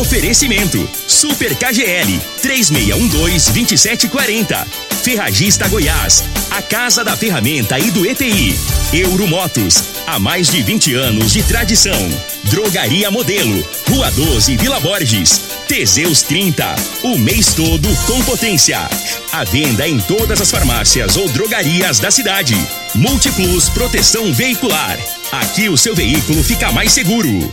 Oferecimento: Super KGL 3612-2740. Ferragista Goiás, a Casa da Ferramenta e do ETI. Euromotos, há mais de 20 anos de tradição. Drogaria Modelo, Rua 12, Vila Borges. Teseus 30, o mês todo com potência. A venda em todas as farmácias ou drogarias da cidade. Multiplus Proteção Veicular. Aqui o seu veículo fica mais seguro.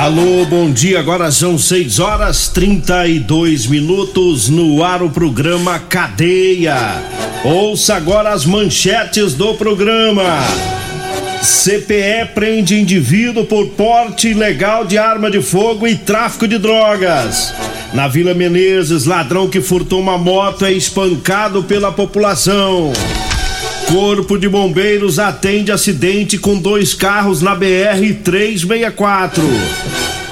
Alô, bom dia. Agora são 6 horas 32 minutos no ar o programa Cadeia. Ouça agora as manchetes do programa. CPE prende indivíduo por porte ilegal de arma de fogo e tráfico de drogas. Na Vila Menezes, ladrão que furtou uma moto é espancado pela população. Corpo de Bombeiros atende acidente com dois carros na BR 364.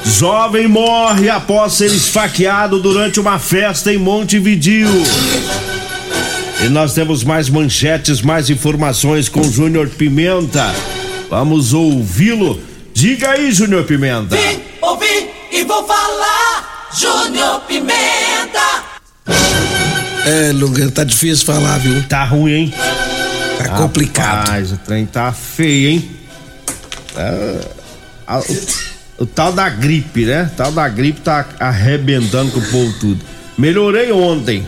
Jovem morre após ser esfaqueado durante uma festa em Montevidil. E nós temos mais manchetes, mais informações com Júnior Pimenta. Vamos ouvi-lo. Diga aí, Júnior Pimenta. Vim, ouvi e vou falar. Júnior Pimenta. É, Lugan, tá difícil falar, viu? Tá ruim, hein? Tá complicado. Rapaz, o trem tá feio, hein? É, a- o, o tal da gripe, né? O tal da gripe tá arrebentando com o povo tudo. Melhorei ontem.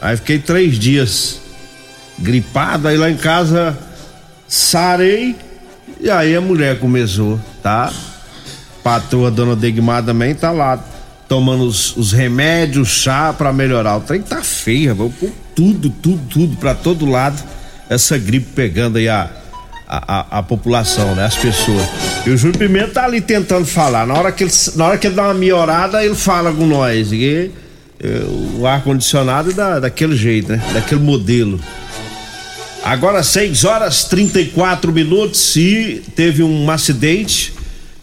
Aí fiquei três dias gripado. Aí lá em casa sarei. E aí a mulher começou, tá? Patroa Dona Degmar também tá lá tomando os, os remédios, chá pra melhorar. O trem tá feio, com tudo, tudo, tudo pra todo lado. Essa gripe pegando aí a, a, a, a população, né? As pessoas. E o Júlio Pimenta tá ali tentando falar. Na hora que ele, na hora que ele dá uma melhorada, ele fala com nós. E, eh, o ar-condicionado da, daquele jeito, né? Daquele modelo. Agora 6 horas 34 minutos e teve um acidente.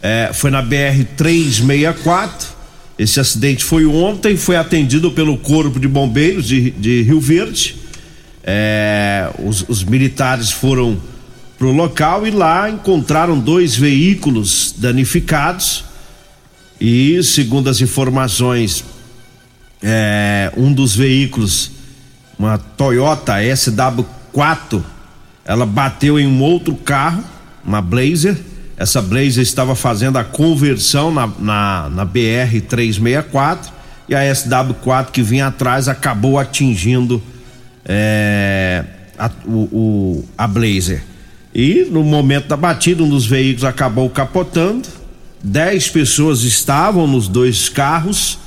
é, foi na BR 364. Esse acidente foi ontem, foi atendido pelo Corpo de Bombeiros de, de Rio Verde. É, os, os militares foram pro local e lá encontraram dois veículos danificados. E segundo as informações, é, um dos veículos, uma Toyota SW4, ela bateu em um outro carro, uma Blazer. Essa Blazer estava fazendo a conversão na, na, na BR 364 e a SW4 que vinha atrás acabou atingindo é, a, o, o- a Blazer. E no momento da batida, um dos veículos acabou capotando. Dez pessoas estavam nos dois carros,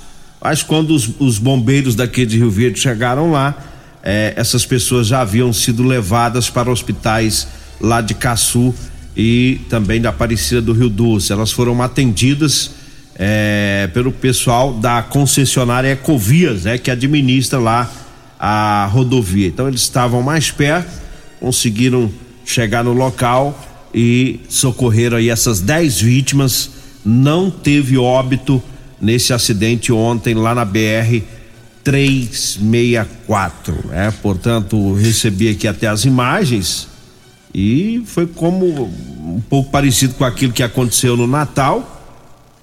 mas quando os, os bombeiros daqui de Rio Verde chegaram lá, eh, essas pessoas já haviam sido levadas para hospitais lá de Caçu e também da Aparecida do Rio Doce. Elas foram atendidas eh, pelo pessoal da concessionária Ecovias, né, que administra lá a rodovia. Então eles estavam mais perto, conseguiram chegar no local e socorreram aí essas 10 vítimas. Não teve óbito nesse acidente ontem lá na BR 364, né? Portanto, recebi aqui até as imagens e foi como um pouco parecido com aquilo que aconteceu no Natal,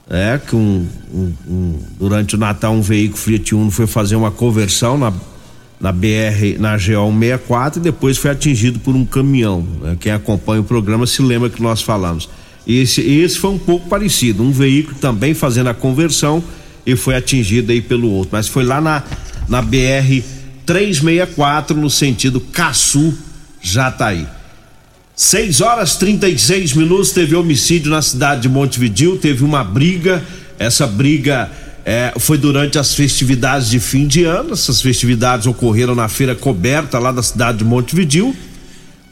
é que um, um- um- durante o Natal um veículo Fiat Uno foi fazer uma conversão na na BR na GO 164 e depois foi atingido por um caminhão. né? Quem acompanha o programa se lembra que nós falamos. Esse esse foi um pouco parecido, um veículo também fazendo a conversão e foi atingido aí pelo outro, mas foi lá na na BR 364 no sentido Caçu Jataí. 6 horas 36 minutos teve homicídio na cidade de Montevidil, teve uma briga, essa briga É, foi durante as festividades de fim de ano. Essas festividades ocorreram na feira coberta lá da cidade de Montevidil.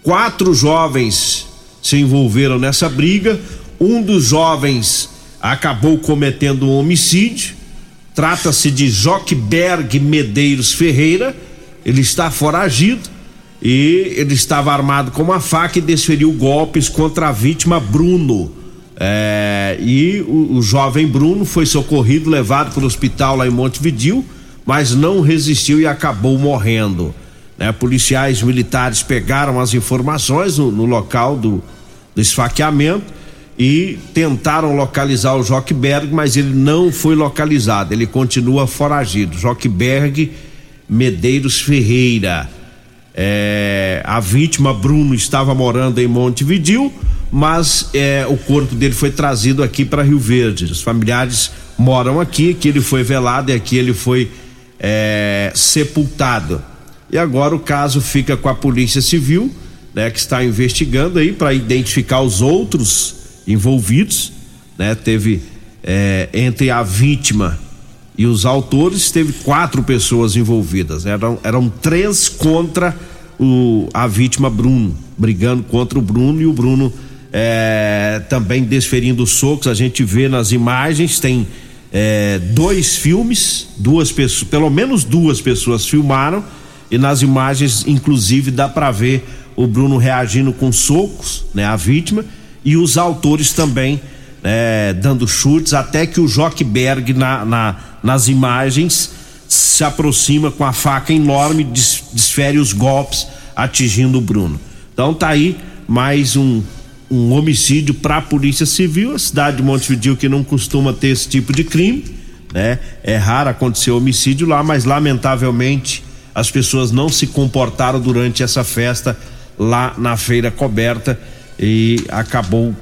Quatro jovens se envolveram nessa briga. Um dos jovens acabou cometendo um homicídio. Trata-se de Jockberg Medeiros Ferreira. Ele está foragido e ele estava armado com uma faca e desferiu golpes contra a vítima Bruno. É, e o, o, jovem Bruno foi socorrido, levado para o hospital lá em Montevidil, mas não resistiu e acabou morrendo. Né? Policiais militares pegaram as informações no, no local do, do esfaqueamento e tentaram localizar o Jockberg, mas ele não foi localizado, ele continua foragido. Jockberg Medeiros Ferreira. É, a vítima, Bruno, estava morando em Montevidil, mas é, o corpo dele foi trazido aqui para Rio Verde. Os familiares moram aqui, que ele foi velado e aqui ele foi é, sepultado. E agora o caso fica com a Polícia Civil, né, que está investigando aí para identificar os outros envolvidos, né? Teve é, entre a vítima e os autores teve quatro pessoas envolvidas. Eram, eram três contra o, a vítima Bruno, brigando contra o Bruno e o Bruno é, também desferindo socos. A gente vê nas imagens, tem é, dois filmes, duas pessoas, pelo menos duas pessoas filmaram, e nas imagens, inclusive, dá para ver o Bruno reagindo com socos, né, a vítima, e os autores também é, dando chutes, até que o Jockberg na, na, nas imagens se aproxima com a faca enorme, des, desfere os golpes, atingindo o Bruno. Então tá aí mais um, um homicídio para a Polícia Civil, a cidade de Montevideo que não costuma ter esse tipo de crime, né? É raro acontecer homicídio lá, mas lamentavelmente as pessoas não se comportaram durante essa festa lá na feira coberta e acabou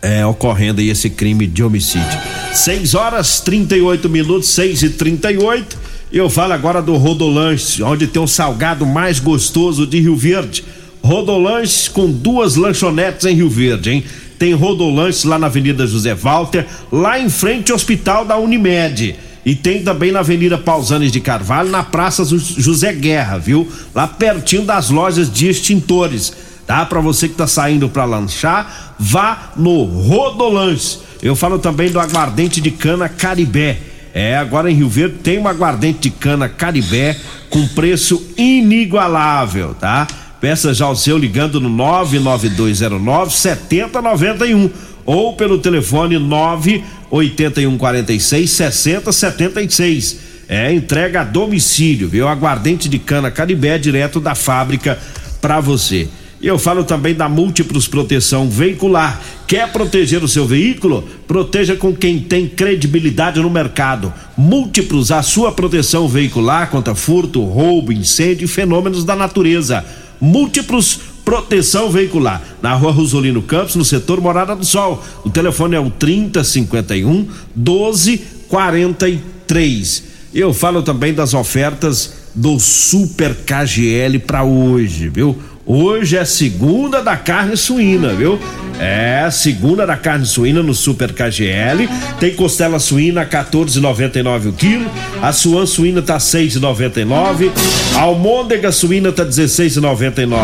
é, ocorrendo aí esse crime de homicídio. 6 horas 38 minutos, 6 e 38 Eu falo agora do Rodolanche, onde tem o salgado mais gostoso de Rio Verde. Rodolanche com duas lanchonetes em Rio Verde, hein? Tem Rodolanche lá na Avenida José Walter, lá em frente ao Hospital da Unimed. E tem também na Avenida Pausanes de Carvalho, na Praça José Guerra, viu? Lá pertinho das lojas de extintores tá? Para você que tá saindo para lanchar, vá no Rodolanche. Eu falo também do aguardente de cana Caribé. É, agora em Rio Verde tem um aguardente de cana Caribé com preço inigualável, tá? Peça já o seu ligando no 99209 7091 ou pelo telefone 98146 6076. É entrega a domicílio, viu? Aguardente de cana Caribé direto da fábrica para você. E eu falo também da Múltiplos Proteção Veicular. Quer proteger o seu veículo? Proteja com quem tem credibilidade no mercado. Múltiplos, a sua proteção veicular contra furto, roubo, incêndio e fenômenos da natureza. Múltiplos Proteção Veicular, na rua Rosolino Campos, no setor Morada do Sol. O telefone é o 3051 1243. Eu falo também das ofertas do Super KGL para hoje, viu? Hoje é segunda da carne suína, viu? É, segunda da carne suína no Super KGL. Tem costela suína 14,99 o quilo. A suan suína tá 6,99. A almôndega suína tá 16,99.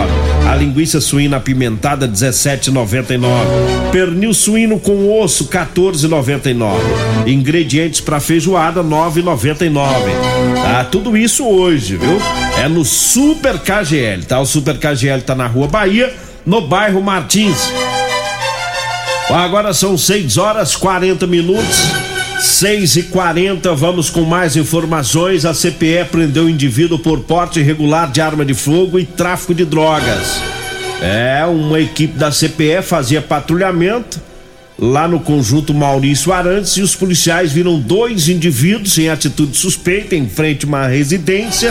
A linguiça suína apimentada 17,99. Pernil suíno com osso 14,99. Ingredientes para feijoada 9,99. Tá? Tudo isso hoje, viu? É no Super KGL, tá? O Super KGL tá na Rua Bahia, no bairro Martins. Agora são 6 horas 40 minutos. 6 e 40 vamos com mais informações. A CPE prendeu o indivíduo por porte irregular de arma de fogo e tráfico de drogas. É, uma equipe da CPE fazia patrulhamento lá no conjunto Maurício Arantes e os policiais viram dois indivíduos em atitude suspeita em frente a uma residência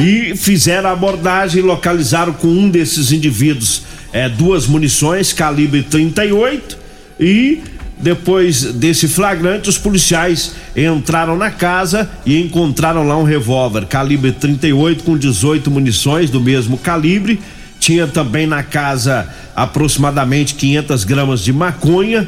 e fizeram a abordagem e localizaram com um desses indivíduos é, duas munições calibre 38 e depois desse flagrante, os policiais entraram na casa e encontraram lá um revólver calibre 38 com 18 munições do mesmo calibre. Tinha também na casa aproximadamente 500 gramas de maconha,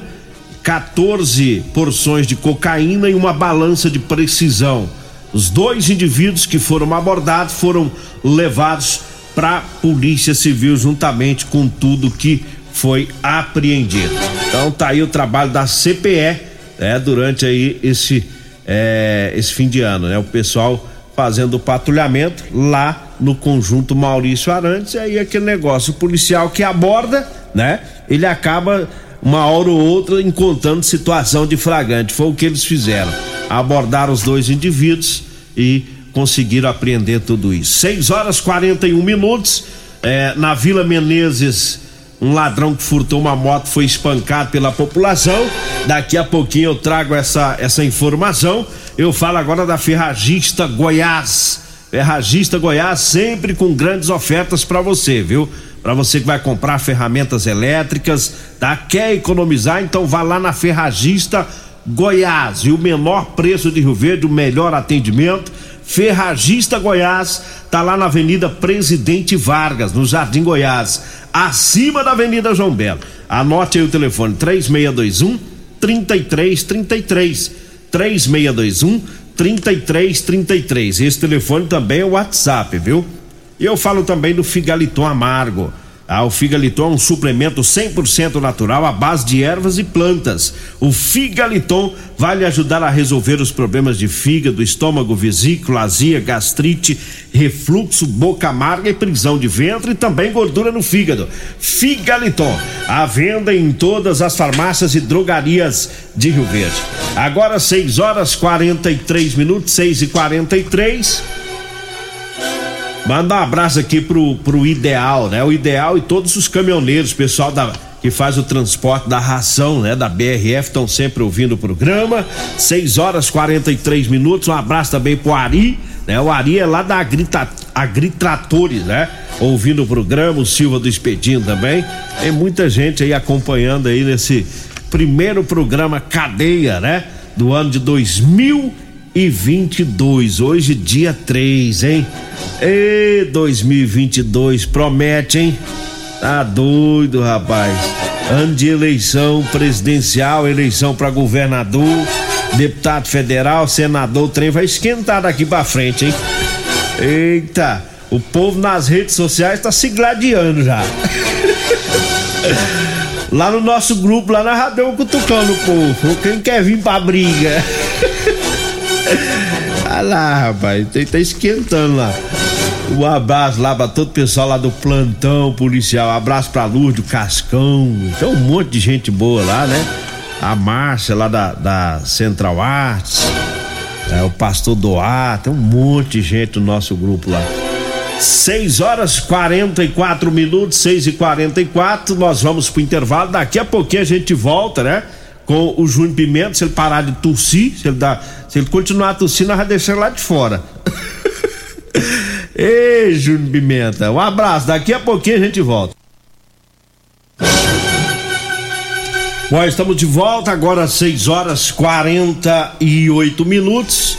14 porções de cocaína e uma balança de precisão. Os dois indivíduos que foram abordados foram levados para a Polícia Civil juntamente com tudo que foi apreendido. Então tá aí o trabalho da CPE, né, durante aí esse é, esse fim de ano, né? O pessoal fazendo o patrulhamento lá no conjunto Maurício Arantes, e aí aquele negócio, o policial que aborda, né? Ele acaba uma hora ou outra encontrando situação de flagrante. Foi o que eles fizeram. Abordaram os dois indivíduos e conseguiram apreender tudo isso. 6 horas 41 minutos, é, na Vila Menezes, um ladrão que furtou uma moto foi espancado pela população. Daqui a pouquinho eu trago essa, essa informação. Eu falo agora da Ferragista Goiás. Ferragista Goiás sempre com grandes ofertas para você, viu? Para você que vai comprar ferramentas elétricas, tá? Quer economizar? Então vá lá na Ferragista Goiás. E o menor preço de Rio Verde, o melhor atendimento. Ferragista Goiás, tá lá na Avenida Presidente Vargas, no Jardim Goiás, acima da Avenida João Belo. Anote aí o telefone 3621 3333 3621 3333. Esse telefone também é o WhatsApp, viu? E eu falo também do Figaliton Amargo. Ah, o Figaliton é um suplemento 100% natural à base de ervas e plantas. O Figaliton vai lhe ajudar a resolver os problemas de fígado, estômago, vesícula, azia, gastrite, refluxo, boca amarga e prisão de ventre e também gordura no fígado. Figaliton, à venda em todas as farmácias e drogarias de Rio Verde. Agora 6 horas 43 minutos, 6 e 43 Manda um abraço aqui pro, pro Ideal, né? O Ideal e todos os caminhoneiros, pessoal da, que faz o transporte da ração, né? Da BRF, estão sempre ouvindo o programa. 6 horas 43 minutos. Um abraço também pro Ari, né? O Ari é lá da Agrita, Agritratores, né? Ouvindo o programa, o Silva do Espetinho também. Tem muita gente aí acompanhando aí nesse primeiro programa Cadeia, né? Do ano de 2000 e 22. Hoje, dia 3, hein? E 2022 promete, hein? Tá doido, rapaz. Ano de eleição presidencial, eleição para governador, deputado federal, senador, o trem vai esquentar daqui para frente, hein? Eita, o povo nas redes sociais tá se gladiando já. lá no nosso grupo, lá na Radeu Cutucando o povo. Quem quer vir pra briga? Olha lá, rapaz, tá, tá esquentando lá. Um abraço lá pra todo o pessoal lá do plantão policial. Um abraço pra do Cascão. Tem um monte de gente boa lá, né? A Márcia lá da, da Central Arts. É, o pastor Doar, tem um monte de gente no nosso grupo lá. 6 horas 44 minutos, 6 e 44 nós vamos pro intervalo. Daqui a pouquinho a gente volta, né? Com o Júnior Pimenta, se ele parar de tossir, se ele, dá, se ele continuar tossindo, nós vamos deixar lá de fora. Ei, Júnior Pimenta, um abraço. Daqui a pouquinho a gente volta. Bom, estamos de volta agora às 6 horas 48 minutos.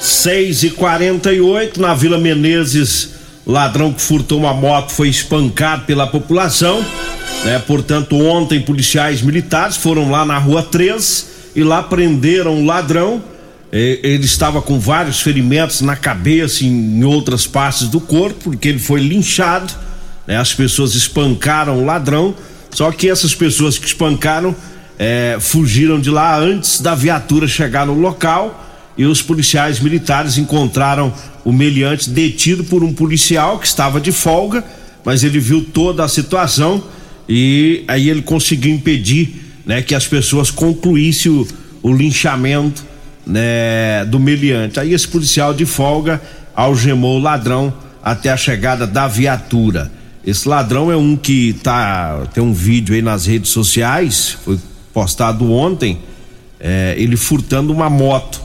6 e 48 na Vila Menezes, ladrão que furtou uma moto foi espancado pela população. Né? Portanto, ontem policiais militares foram lá na rua 3 e lá prenderam o ladrão. Ele estava com vários ferimentos na cabeça e em outras partes do corpo, porque ele foi linchado. Né? As pessoas espancaram o ladrão, só que essas pessoas que espancaram é, fugiram de lá antes da viatura chegar no local e os policiais militares encontraram o meliante detido por um policial que estava de folga, mas ele viu toda a situação e aí ele conseguiu impedir né, que as pessoas concluíssem o, o linchamento né, do meliante. Aí esse policial de folga algemou o ladrão até a chegada da viatura. Esse ladrão é um que tá tem um vídeo aí nas redes sociais, foi postado ontem, é, ele furtando uma moto.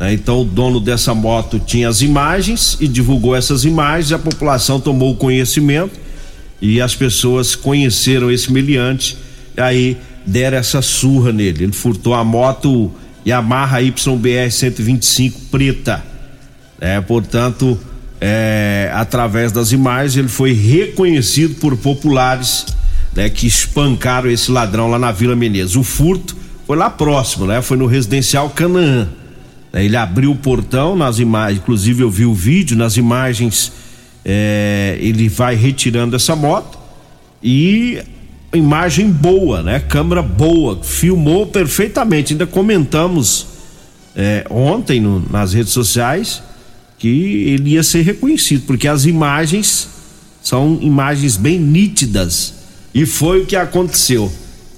Né? Então o dono dessa moto tinha as imagens e divulgou essas imagens, a população tomou conhecimento e as pessoas conheceram esse meliante, e aí deram essa surra nele. Ele furtou a moto Yamaha YBR 125 preta. É, portanto, é, através das imagens, ele foi reconhecido por populares né, que espancaram esse ladrão lá na Vila Menezes. O furto foi lá próximo, né? Foi no residencial Canaã. Ele abriu o portão nas imagens, inclusive eu vi o vídeo, nas imagens é, ele vai retirando essa moto e imagem boa, né? Câmera boa, filmou perfeitamente. Ainda comentamos é, ontem no, nas redes sociais que ele ia ser reconhecido, porque as imagens são imagens bem nítidas. E foi o que aconteceu.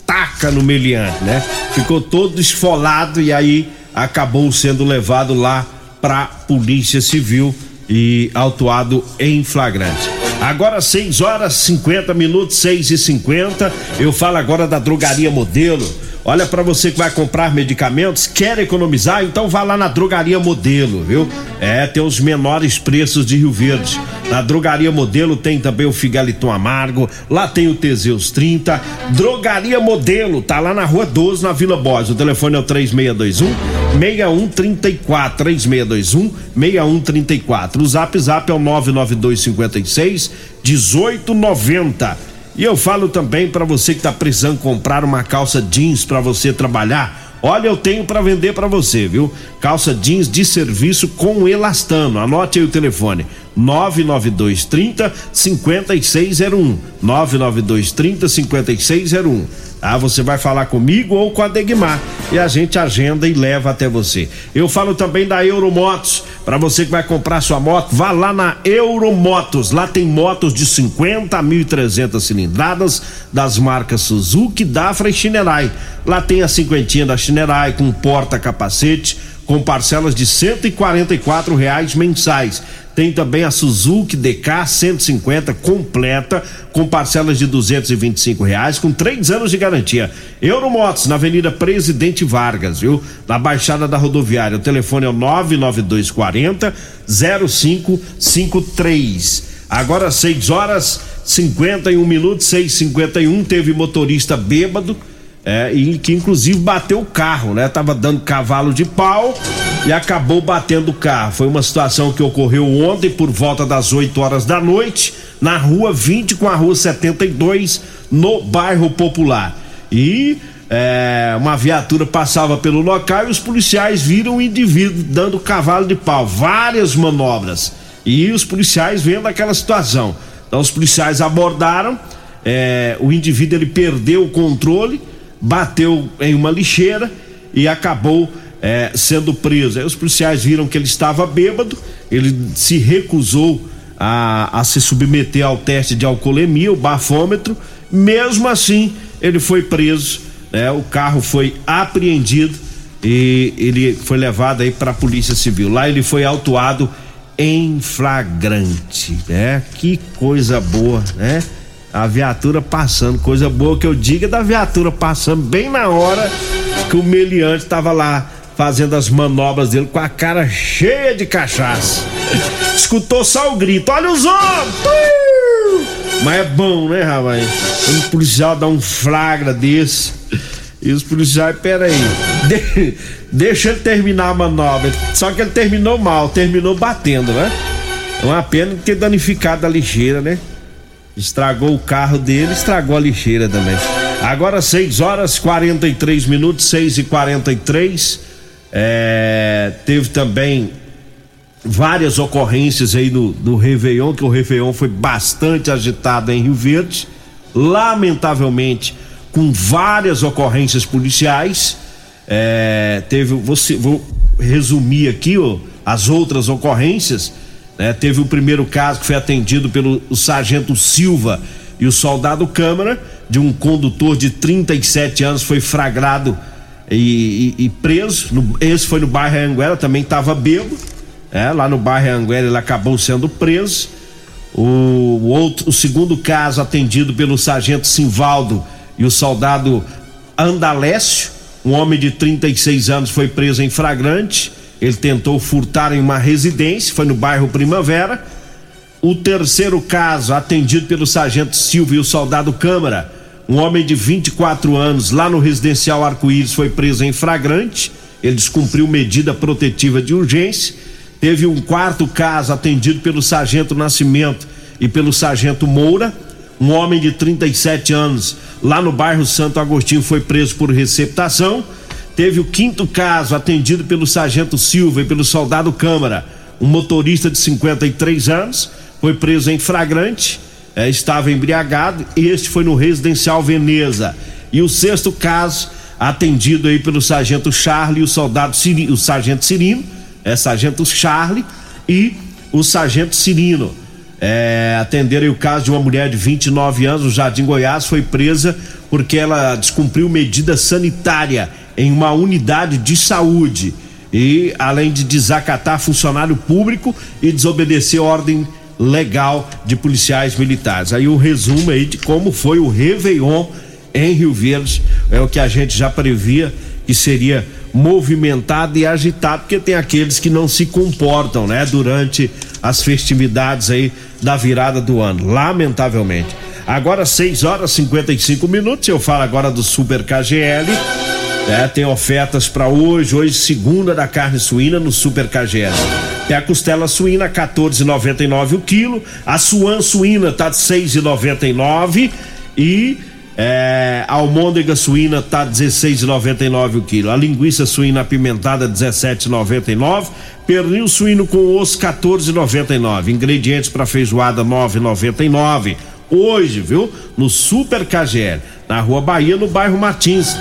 Taca no meliante, né? Ficou todo esfolado e aí acabou sendo levado lá pra Polícia Civil e autuado em flagrante. Agora 6 horas 50 minutos, 6 e 50 Eu falo agora da drogaria modelo Olha para você que vai comprar medicamentos, quer economizar? Então vá lá na Drogaria Modelo, viu? É, tem os menores preços de Rio Verde. Na Drogaria Modelo tem também o Figaliton Amargo, lá tem o Teseus 30. Drogaria Modelo, tá lá na Rua 12, na Vila Borges. O telefone é o 3621 6134 3621 6134. O Zap Zap é o 99256 1890. E eu falo também para você que está precisando comprar uma calça jeans para você trabalhar. Olha, eu tenho para vender para você, viu? Calça jeans de serviço com elastano. Anote aí o telefone: 99230 5601. 99230 5601 ah, você vai falar comigo ou com a Degmar e a gente agenda e leva até você. Eu falo também da Euromotos. Para você que vai comprar sua moto, vá lá na Euromotos. Lá tem motos de 50 a 1.300 cilindradas das marcas Suzuki, Dafra e Shinerai. Lá tem a cinquentinha da Shinerai com porta-capacete com parcelas de R$ reais mensais. Tem também a Suzuki DK 150 completa com parcelas de R$ reais com três anos de garantia. Euromotos na Avenida Presidente Vargas, viu? Na Baixada da Rodoviária. O telefone é o 99240 0553. Agora 6 horas 51 minutos, 6:51 teve motorista bêbado é, e que inclusive bateu o carro, né? Tava dando cavalo de pau e acabou batendo o carro. Foi uma situação que ocorreu ontem por volta das 8 horas da noite, na rua 20 com a rua 72, no bairro Popular. E é, uma viatura passava pelo local e os policiais viram o indivíduo dando cavalo de pau, várias manobras. E os policiais vendo aquela situação. Então os policiais abordaram, é, o indivíduo ele perdeu o controle bateu em uma lixeira e acabou é, sendo preso. Aí os policiais viram que ele estava bêbado, ele se recusou a, a se submeter ao teste de alcoolemia, o bafômetro. Mesmo assim, ele foi preso, né? o carro foi apreendido e ele foi levado aí para a Polícia Civil. Lá ele foi autuado em flagrante, né? Que coisa boa, né? A viatura passando. Coisa boa que eu diga da viatura passando bem na hora que o meliante estava lá fazendo as manobras dele com a cara cheia de cachaça. Escutou só o grito: Olha os homens! Mas é bom, né, rapaz? Um policial dá um flagra desse. E os policiais, peraí, de, deixa ele terminar a manobra. Só que ele terminou mal, terminou batendo, né? É uma pena ter danificado a lixeira, né? Estragou o carro dele, estragou a lixeira também. Agora 6 horas 43 minutos, 6 e 43 é, Teve também várias ocorrências aí no, no Réveillon, que o Réveillon foi bastante agitado em Rio Verde. Lamentavelmente, com várias ocorrências policiais. É, teve, você, vou resumir aqui ó, as outras ocorrências. Né? Teve o primeiro caso que foi atendido pelo sargento Silva e o soldado Câmara, de um condutor de 37 anos, foi flagrado e, e, e preso. No, esse foi no bairro Anguera, também estava bêbado. É, lá no bairro Anguera ele acabou sendo preso. O, o, outro, o segundo caso atendido pelo sargento Simvaldo e o soldado Andalécio, um homem de 36 anos, foi preso em flagrante. Ele tentou furtar em uma residência, foi no bairro Primavera. O terceiro caso, atendido pelo sargento Silvio e o soldado Câmara, um homem de 24 anos, lá no residencial Arco-Íris, foi preso em flagrante. Ele descumpriu medida protetiva de urgência. Teve um quarto caso atendido pelo sargento Nascimento e pelo sargento Moura. Um homem de 37 anos, lá no bairro Santo Agostinho, foi preso por receptação. Teve o quinto caso atendido pelo sargento Silva e pelo soldado Câmara. Um motorista de 53 anos foi preso em flagrante, eh, estava embriagado. Este foi no residencial Veneza. E o sexto caso atendido aí pelo sargento Charlie e o soldado Cirino, o sargento Cirino, é sargento Charlie e o sargento Cirino. É, atenderam o caso de uma mulher de 29 anos no Jardim Goiás, foi presa porque ela descumpriu medida sanitária em uma unidade de saúde e além de desacatar funcionário público e desobedecer ordem legal de policiais militares. Aí o resumo aí de como foi o Réveillon em Rio Verde, é o que a gente já previa que seria movimentado e agitado, porque tem aqueles que não se comportam, né, durante as festividades aí da virada do ano, lamentavelmente. Agora 6 horas e 55 minutos, eu falo agora do Super KGL. É, tem ofertas para hoje, hoje segunda da carne suína no Super KGL. Tem a costela suína 14,99 o quilo, a suan suína tá de 6,99 e é, a almôndega suína tá 16,99 o quilo. A linguiça suína apimentada 17,99. Pernil suíno com osso 14,99. Ingredientes para feijoada 9,99. Hoje, viu? No Super KGL, na Rua Bahia, no bairro Martins.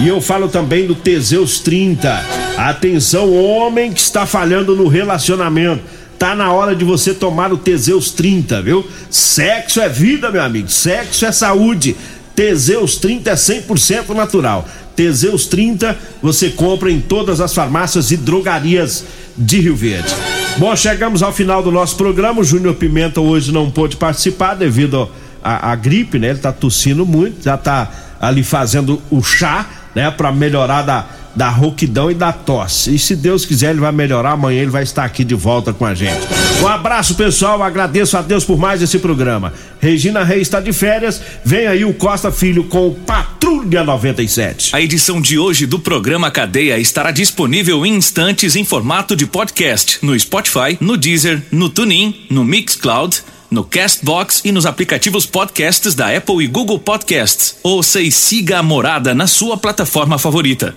E eu falo também do Teseus 30. Atenção, homem que está falhando no relacionamento. Tá na hora de você tomar o Teseus 30, viu? Sexo é vida, meu amigo. Sexo é saúde. Teseus 30 é 100% natural. Teseus 30 você compra em todas as farmácias e drogarias de Rio Verde. Bom, chegamos ao final do nosso programa. O Júnior Pimenta hoje não pôde participar devido à gripe, né? Ele tá tossindo muito, já tá ali fazendo o chá, né? Para melhorar da da rouquidão e da tosse. E se Deus quiser, ele vai melhorar. Amanhã ele vai estar aqui de volta com a gente. Um abraço, pessoal. Agradeço a Deus por mais esse programa. Regina Reis está de férias. Vem aí o Costa Filho com o Patrulha 97. A edição de hoje do programa Cadeia estará disponível em instantes em formato de podcast no Spotify, no Deezer, no TuneIn, no Mixcloud no Castbox e nos aplicativos podcasts da Apple e Google Podcasts. Ouça e siga a morada na sua plataforma favorita.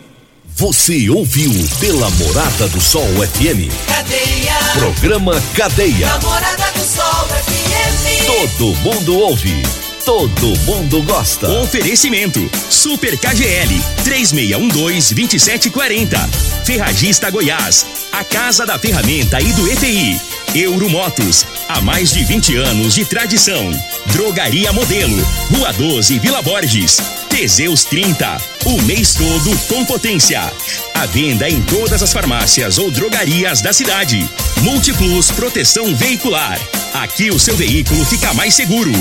Você ouviu pela Morada do Sol FM. Cadeia. Programa Cadeia. Namorada do Sol FM. Todo mundo ouve. Todo mundo gosta. Oferecimento: Super KGL 3612-2740. Ferragista Goiás. A Casa da Ferramenta e do ETI. Euromotos. Há mais de 20 anos de tradição. Drogaria Modelo. Rua 12, Vila Borges. Teseus 30. O mês todo com potência. A venda em todas as farmácias ou drogarias da cidade. Multiplus Proteção Veicular. Aqui o seu veículo fica mais seguro.